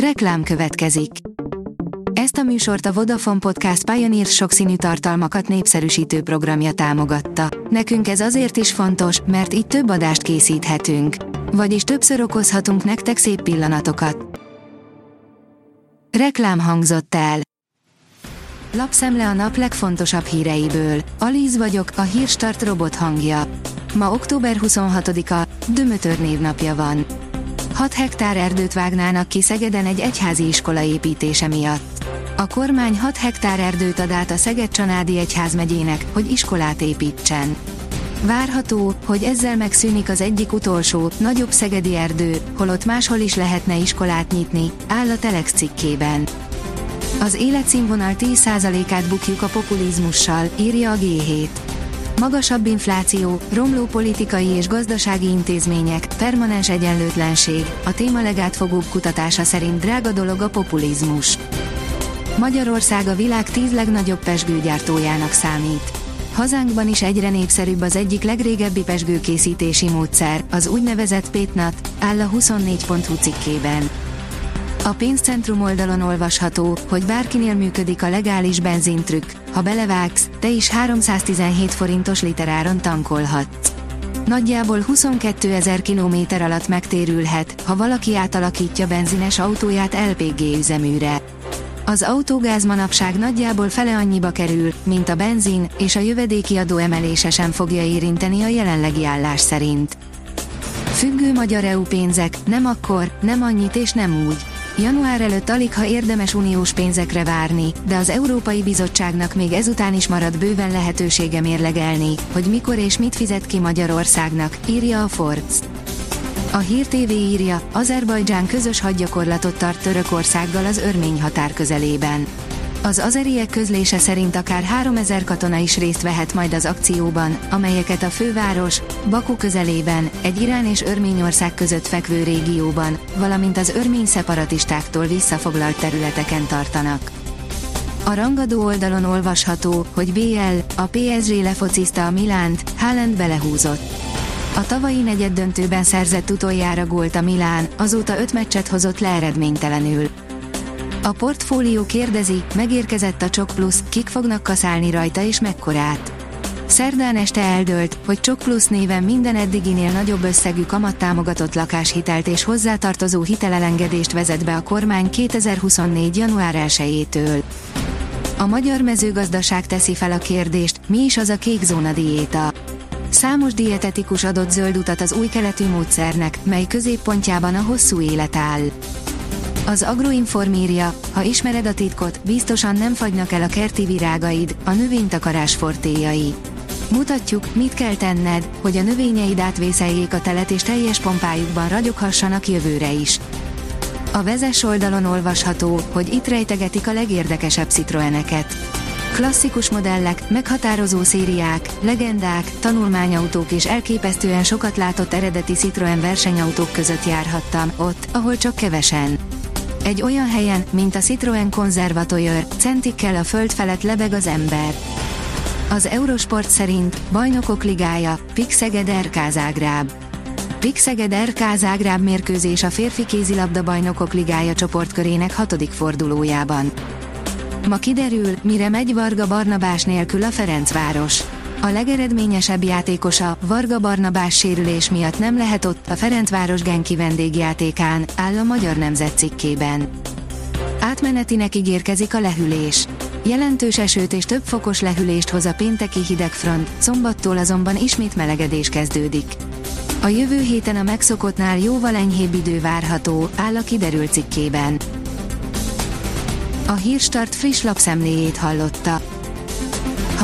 Reklám következik. Ezt a műsort a Vodafone Podcast Pioneer sokszínű tartalmakat népszerűsítő programja támogatta. Nekünk ez azért is fontos, mert így több adást készíthetünk. Vagyis többször okozhatunk nektek szép pillanatokat. Reklám hangzott el. Lapszemle a nap legfontosabb híreiből. Alíz vagyok, a hírstart robot hangja. Ma október 26-a, Dömötör névnapja van. 6 hektár erdőt vágnának ki Szegeden egy egyházi iskola építése miatt. A kormány 6 hektár erdőt ad át a Szeged-Csanádi Egyházmegyének, hogy iskolát építsen. Várható, hogy ezzel megszűnik az egyik utolsó, nagyobb szegedi erdő, holott máshol is lehetne iskolát nyitni, áll a Telex cikkében. Az életszínvonal 10%-át bukjuk a populizmussal, írja a G7. Magasabb infláció, romló politikai és gazdasági intézmények, permanens egyenlőtlenség, a téma legátfogóbb kutatása szerint drága dolog a populizmus. Magyarország a világ tíz legnagyobb pesgőgyártójának számít. Hazánkban is egyre népszerűbb az egyik legrégebbi pesgőkészítési módszer, az úgynevezett pétnat, áll a 24.hu cikkében. A pénzcentrum oldalon olvasható, hogy bárkinél működik a legális benzintrükk, ha belevágsz, te is 317 forintos literáron tankolhatsz. Nagyjából 22 ezer kilométer alatt megtérülhet, ha valaki átalakítja benzines autóját LPG üzeműre. Az autógáz manapság nagyjából fele annyiba kerül, mint a benzin, és a jövedéki adó emelése sem fogja érinteni a jelenlegi állás szerint. Függő magyar EU pénzek, nem akkor, nem annyit és nem úgy. Január előtt alig ha érdemes uniós pénzekre várni, de az Európai Bizottságnak még ezután is marad bőven lehetősége mérlegelni, hogy mikor és mit fizet ki Magyarországnak, írja a Forbes. A Hír TV írja, Azerbajdzsán közös hadgyakorlatot tart Törökországgal az örmény határ közelében. Az azeriek közlése szerint akár 3000 katona is részt vehet majd az akcióban, amelyeket a főváros, Baku közelében, egy Irán és Örményország között fekvő régióban, valamint az örmény szeparatistáktól visszafoglalt területeken tartanak. A rangadó oldalon olvasható, hogy BL, a PSG lefociszta a Milánt, Haaland belehúzott. A tavalyi negyed döntőben szerzett utoljára gólt a Milán, azóta öt meccset hozott le eredménytelenül. A portfólió kérdezi, megérkezett a Csok Plus, kik fognak kaszálni rajta és mekkorát. Szerdán este eldőlt, hogy Csok Plus néven minden eddiginél nagyobb összegű kamattámogatott lakáshitelt és hozzátartozó hitelelengedést vezet be a kormány 2024. január 1-től. A magyar mezőgazdaság teszi fel a kérdést, mi is az a kék zóna diéta. Számos dietetikus adott zöld utat az új keletű módszernek, mely középpontjában a hosszú élet áll. Az Agroinform írja, ha ismered a titkot, biztosan nem fagynak el a kerti virágaid, a növénytakarás fortéjai. Mutatjuk, mit kell tenned, hogy a növényeid átvészeljék a telet és teljes pompájukban ragyoghassanak jövőre is. A vezes oldalon olvasható, hogy itt rejtegetik a legérdekesebb citroeneket Klasszikus modellek, meghatározó szériák, legendák, tanulmányautók és elképesztően sokat látott eredeti Citroën versenyautók között járhattam, ott, ahol csak kevesen. Egy olyan helyen, mint a Citroën Conservatoire, centikkel a föld felett lebeg az ember. Az Eurosport szerint Bajnokok Ligája, Pixeged RK Zágráb. Pixeged RK Zágráb mérkőzés a férfi kézilabda Bajnokok Ligája csoportkörének hatodik fordulójában. Ma kiderül, mire megy Varga Barnabás nélkül a Ferencváros. A legeredményesebb játékosa, Varga Barnabás sérülés miatt nem lehet ott a Ferencváros Genki vendégjátékán, áll a Magyar Nemzet cikkében. Átmenetinek ígérkezik a lehűlés. Jelentős esőt és több fokos lehűlést hoz a pénteki hidegfront, szombattól azonban ismét melegedés kezdődik. A jövő héten a megszokottnál jóval enyhébb idő várható, áll a kiderült cikkében. A Hírstart friss lapszemléjét hallotta.